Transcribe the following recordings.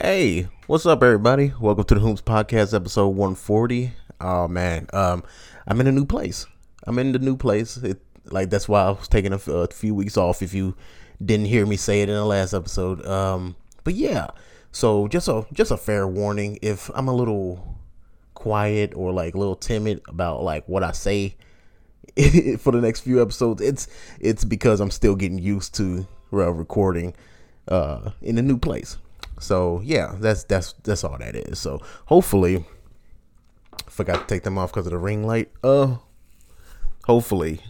Hey, what's up, everybody? Welcome to the Whomst Podcast, episode 140. Oh man, um, I'm in a new place. I'm in the new place. It, like that's why I was taking a, few weeks off. If you didn't hear me say it in the last episode, um, but yeah. So just a just a fair warning. If I'm a little quiet or like a little timid about like what I say for the next few episodes, it's it's because I'm still getting used to uh, recording uh, in a new place. So yeah, that's that's that's all that is. So hopefully, forgot to take them off because of the ring light. Uh, hopefully,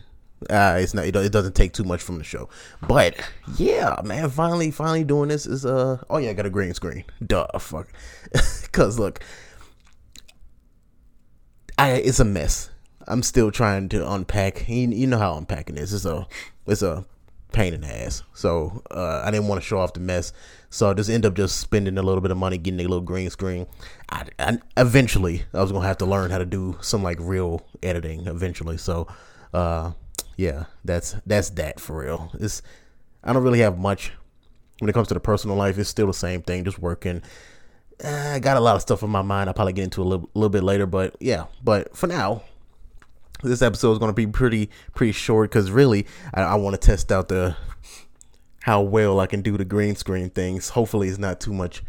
uh, it's not. It doesn't take too much from the show. But yeah, man, finally, finally doing this is uh. Oh yeah, I got a green screen. Duh, fuck. Cause look, I it's a mess. I'm still trying to unpack. You, you know how unpacking is. It's a it's a pain in the ass. So uh, I didn't want to show off the mess. So I just end up just spending a little bit of money getting a little green screen. I, I, eventually I was gonna have to learn how to do some like real editing eventually. So uh, yeah, that's that's that for real. It's I don't really have much when it comes to the personal life. It's still the same thing, just working. Uh, I got a lot of stuff in my mind. I'll probably get into a little, little bit later, but yeah. But for now, this episode is going to be pretty pretty short because really I, I want to test out the how well I can do the green screen things. Hopefully, it's not too much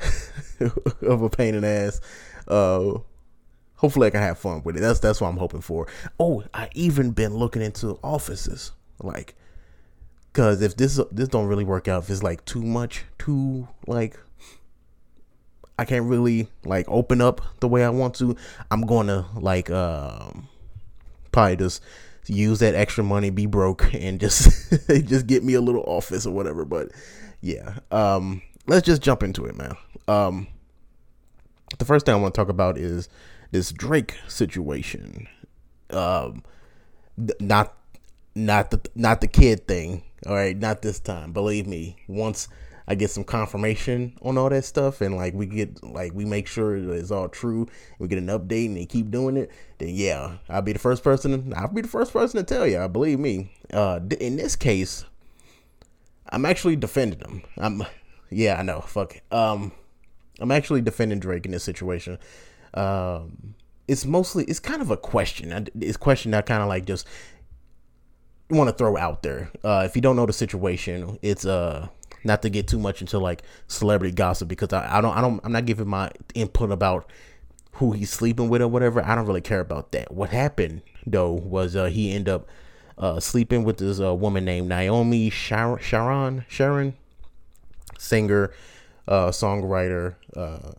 of a pain in the ass. Uh, hopefully, I can have fun with it. That's that's what I'm hoping for. Oh, I even been looking into offices, like, cause if this this don't really work out, if it's like too much, too like. I can't really like open up the way I want to. I'm going to like um probably just use that extra money, be broke, and just just get me a little office or whatever. But yeah, um, let's just jump into it, man. Um, the first thing I want to talk about is this Drake situation. Um, not not the not the kid thing. All right, not this time. Believe me. Once I get some confirmation on all that stuff and like we get like we make sure it's all true, we get an update and they keep doing it, then yeah, I'll be the first person. I'll be the first person to tell you. I believe me. Uh, in this case, I'm actually defending them. I'm, yeah, I know. Fuck. It. Um, I'm actually defending Drake in this situation. Um, it's mostly it's kind of a question. It's a question that kind of like just want to throw out there. Uh, if you don't know the situation, it's uh not to get too much into like celebrity gossip because I, I don't I don't I'm not giving my input about who he's sleeping with or whatever. I don't really care about that. What happened though was uh, he ended up uh, sleeping with this uh, woman named Naomi Sharon Sharon, Sharon singer, uh, songwriter. Uh,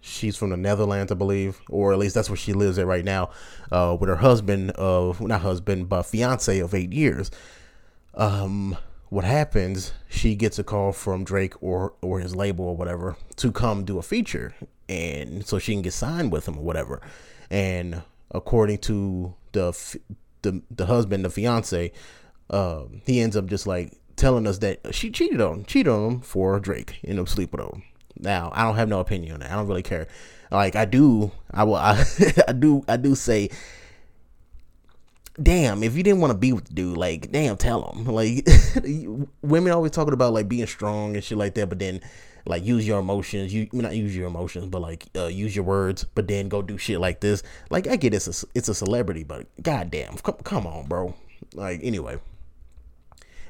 she's from the Netherlands, I believe, or at least that's where she lives at right now, uh, with her husband of not husband but fiance of eight years. Um, what happens, she gets a call from Drake or or his label or whatever to come do a feature, and so she can get signed with him or whatever. And according to the the the husband, the fiance, um, he ends up just like telling us that she cheated on cheated on him for Drake, end up sleeping with him. Now I don't have no opinion on that. I don't really care. Like I do, I will. I, I do. I do say damn, if you didn't want to be with the dude, like, damn, tell him. Like, women always talking about like being strong and shit like that, but then like use your emotions. You not use your emotions, but like uh, use your words. But then go do shit like this. Like, I get it's a it's a celebrity, but goddamn, come come on, bro. Like, anyway,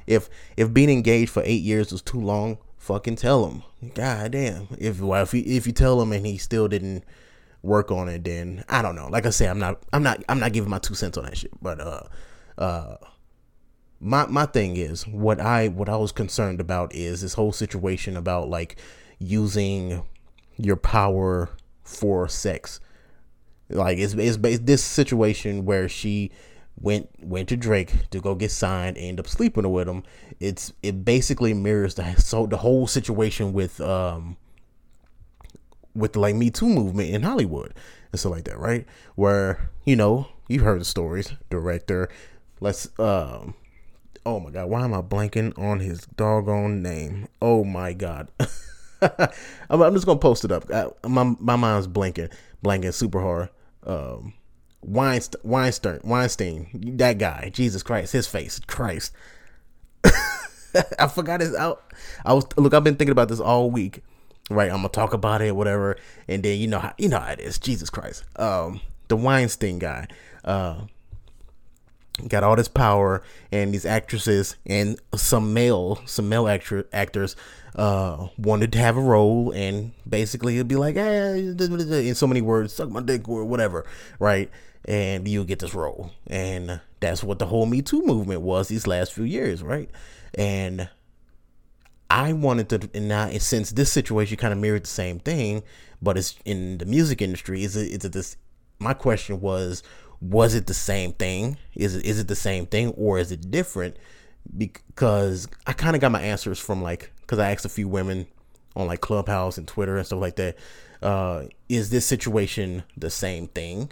if if being engaged for eight years was too long, fucking tell him. God damn. If well, if you if you tell him and he still didn't work on it, then I don't know. Like I say, I'm not I'm not I'm not giving my two cents on that shit. But uh uh my my thing is what I what I was concerned about is this whole situation about like using your power for sex. Like it's it's, it's this situation where she went went to Drake to go get signed and end up sleeping with him. It's it basically mirrors the so the whole situation with um with the like Me Too movement in Hollywood and stuff like that, right? Where you know you've heard the stories. Director, let's um, oh my god, why am I blanking on his doggone name? Oh my god. I'm, I'm, just gonna post it up. I, my my mind's blanking, blanking super hard. Um, Weinstein, Weinstein, Weinstein, that guy, Jesus Christ, his face, Christ. I forgot his out. I was look. I've been thinking about this all week right? I'm gonna talk about it, whatever. And then you know how you know how it is. Jesus Christ. Um, the Weinstein guy. Uh, got all this power and these actresses and some male some male actor, actors uh wanted to have a role and basically it'd be like hey in so many words suck my dick or whatever right and you get this role and that's what the whole me too movement was these last few years right and i wanted to and now since this situation kind of mirrored the same thing but it's in the music industry is it is it this my question was was it the same thing? Is it is it the same thing or is it different? Because I kind of got my answers from like because I asked a few women on like Clubhouse and Twitter and stuff like that. Uh, is this situation the same thing?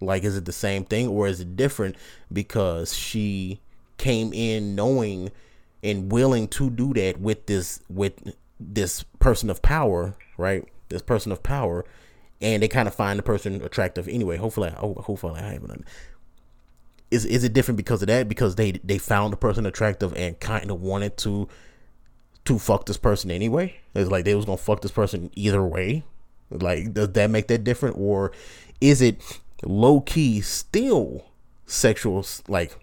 Like, is it the same thing or is it different because she came in knowing and willing to do that with this with this person of power, right? This person of power and they kind of find the person attractive anyway. Hopefully, I, oh, hopefully I haven't. Is is it different because of that? Because they they found the person attractive and kind of wanted to to fuck this person anyway. It's like they was gonna fuck this person either way. Like, does that make that different, or is it low key still sexual, like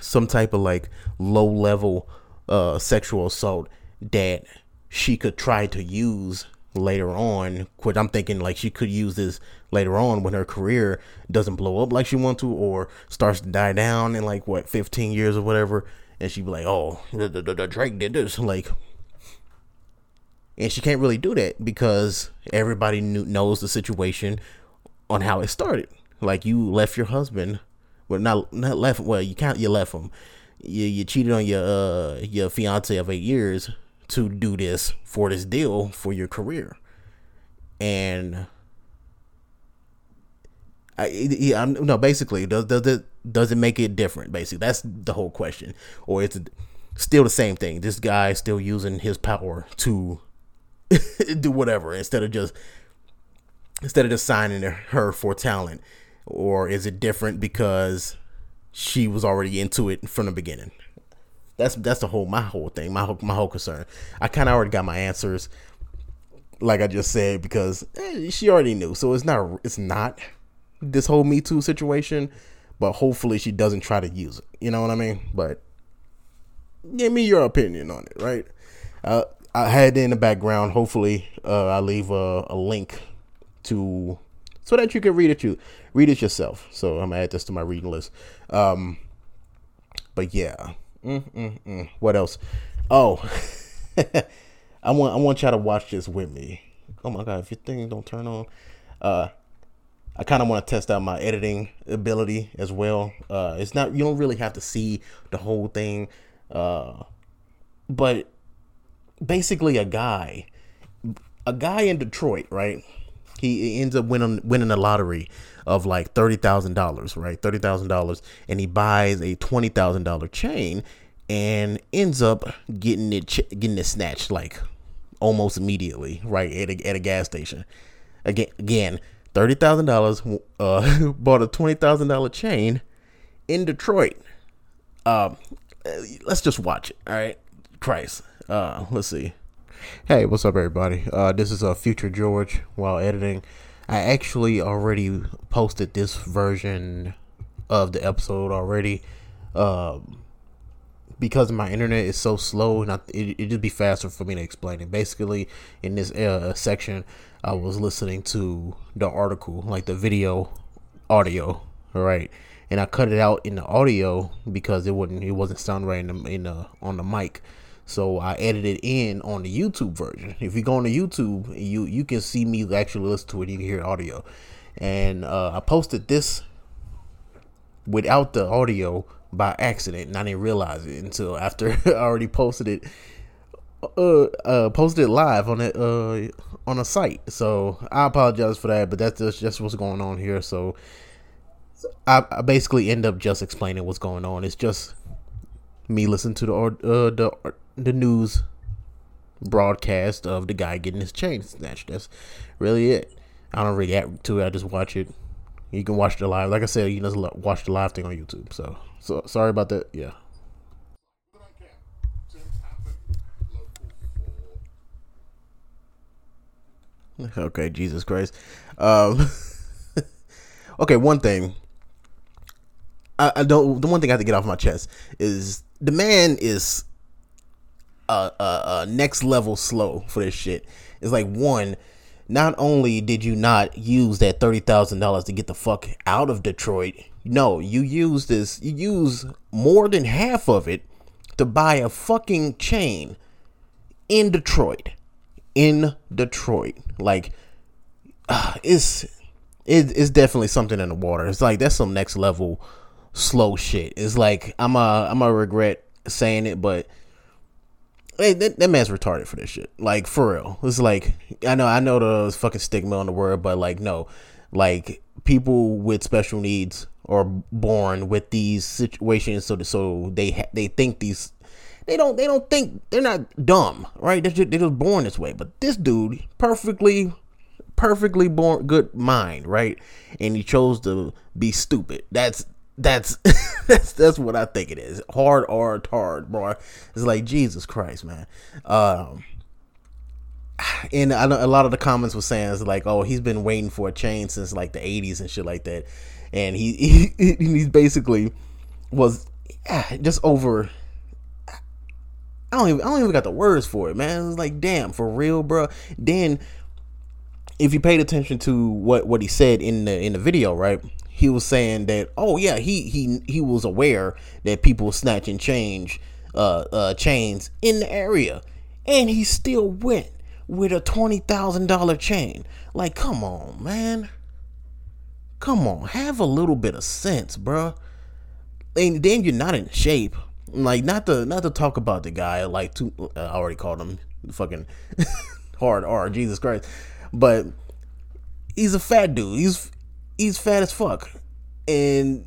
some type of like low level uh sexual assault that she could try to use later on. Which I'm thinking like she could use this later on when her career doesn't blow up like she wants to, or starts to die down in like what 15 years or whatever, and she'd be like, "Oh, the, the, the Drake did this," like. And she can't really do that because everybody knew, knows the situation on how it started. Like you left your husband, well not not left. Well, you can't. You left him. You you cheated on your uh your fiance of eight years to do this for this deal for your career. And I, yeah, I'm, no, basically, does does it does it make it different? Basically, that's the whole question, or is it still the same thing? This guy is still using his power to do whatever instead of just instead of just signing her for talent, or is it different because she was already into it from the beginning? That's that's the whole my whole thing, my whole, my whole concern. I kind of already got my answers, like I just said, because eh, she already knew. So it's not it's not this whole Me Too situation, but hopefully she doesn't try to use it. You know what I mean? But give me your opinion on it, right? Uh, I had it in the background. Hopefully, uh, I leave a, a link to so that you can read it. You read it yourself. So I'm gonna add this to my reading list. Um, but yeah. Mm, mm, mm. What else? Oh, I want I want y'all to watch this with me. Oh my god, if your thing don't turn on, uh, I kind of want to test out my editing ability as well. Uh, it's not you don't really have to see the whole thing, uh, but basically a guy, a guy in Detroit, right? He ends up winning winning the lottery of like thirty thousand dollars, right? Thirty thousand dollars, and he buys a twenty thousand dollar chain, and ends up getting it getting it snatched like almost immediately, right at a, at a gas station. Again, again, thirty thousand dollars. Uh, bought a twenty thousand dollar chain in Detroit. Um, let's just watch it. All right, Christ. Uh, let's see. Hey, what's up, everybody? Uh, this is a uh, future George while editing. I actually already posted this version of the episode already. Um, because my internet is so slow, and I, it it'd be faster for me to explain it. Basically, in this uh, section, I was listening to the article, like the video, audio, right, and I cut it out in the audio because it wouldn't it wasn't sound right in the, in the on the mic. So I edited in on the YouTube version. If you go on the YouTube, you you can see me actually listen to it. You can hear audio, and uh, I posted this without the audio by accident, and I didn't realize it until after I already posted it. Uh, uh, posted it live on it uh on a site. So I apologize for that, but that's just, just what's going on here. So I, I basically end up just explaining what's going on. It's just me listening to the uh, the the news broadcast of the guy getting his chain snatched. That's really it. I don't react to it. I just watch it. You can watch the live. Like I said, you can watch the live thing on YouTube. So, so sorry about that. Yeah. Okay, Jesus Christ. Um, okay, one thing. I, I, don't. The one thing I have to get off my chest is the man is a, a next level slow for this shit. It's like one. Not only did you not use that thirty thousand dollars to get the fuck out of Detroit, no, you use this. You use more than half of it to buy a fucking chain in Detroit. In Detroit, like uh, it's it, it's definitely something in the water. It's like that's some next level slow shit. It's like I'm a I'm a regret saying it, but hey, that, that man's retarded for this shit. Like for real. It's like I know I know the fucking stigma on the word, but like no, like people with special needs are born with these situations, so so they ha- they think these they don't they don't think they're not dumb, right? They're just, they're just born this way. But this dude, perfectly perfectly born good mind, right? And he chose to be stupid. That's that's that's that's what I think it is. Hard or hard, bro. It's like Jesus Christ, man. Um and I know a lot of the comments were saying it's like, oh, he's been waiting for a change since like the '80s and shit like that, and he, he he's basically was yeah, just over I don't even I don't even got the words for it, man. It was like, damn, for real, bro. Then if you paid attention to what what he said in the in the video, right? He was saying that, oh yeah, he he he was aware that people snatch and change uh uh chains in the area, and he still went with a twenty thousand dollar chain. Like, come on, man. Come on, have a little bit of sense, bro. And then you're not in shape like not to not to talk about the guy like uh, I already called him fucking hard R Jesus Christ, but he's a fat dude. He's he's fat as fuck, and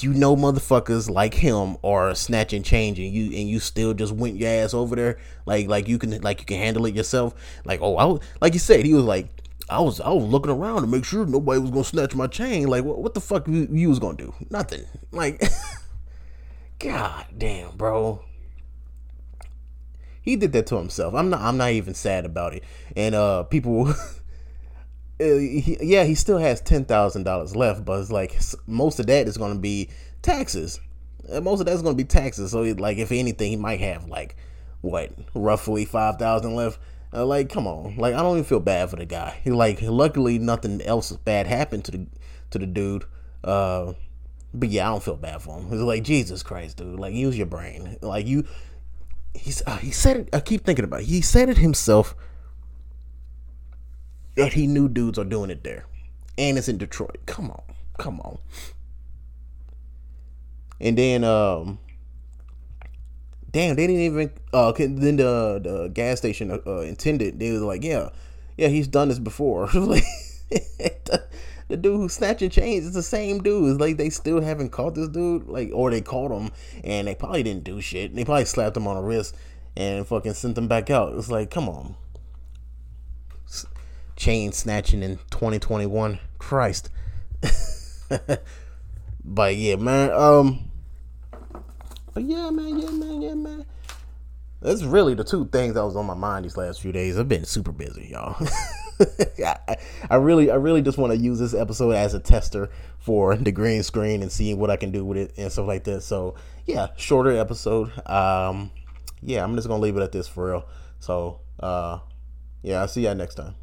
you know motherfuckers like him are snatching change and you and you still just went your ass over there like like you can like you can handle it yourself like oh I was, like you said he was like I was I was looking around to make sure nobody was gonna snatch my chain like what, what the fuck you, you was gonna do nothing like God damn, bro. He did that to himself. I'm not. I'm not even sad about it. And uh, people. uh, he, yeah, he still has ten thousand dollars left, but it's like most of that is going to be taxes. most of that's going to be taxes. So, like, if anything, he might have like what roughly five thousand left. Uh, like, come on. Like, I don't even feel bad for the guy. He, like, luckily nothing else bad happened to the to the dude. Uh, but yeah, I don't feel bad for him. It's like Jesus Christ, dude. Like use your brain. Like you, he's uh, he said it. I keep thinking about it. He said it himself that he knew dudes are doing it there, and it's in Detroit. Come on, come on. And then um, damn, they didn't even uh. Then the the gas station uh, uh intended. They was like, yeah, yeah, he's done this before. the dude who's snatching chains is the same dude. It's like they still haven't caught this dude, like, or they caught him and they probably didn't do shit. They probably slapped him on the wrist and fucking sent him back out. It's like, come on, chain snatching in 2021, Christ. but yeah, man. Um, but yeah, man. Yeah, man. Yeah, man. That's really the two things that was on my mind these last few days. I've been super busy, y'all. I, I really, I really just want to use this episode as a tester for the green screen and seeing what I can do with it and stuff like that. So yeah, shorter episode. Um, yeah, I'm just gonna leave it at this for real. So uh, yeah, I'll see y'all next time.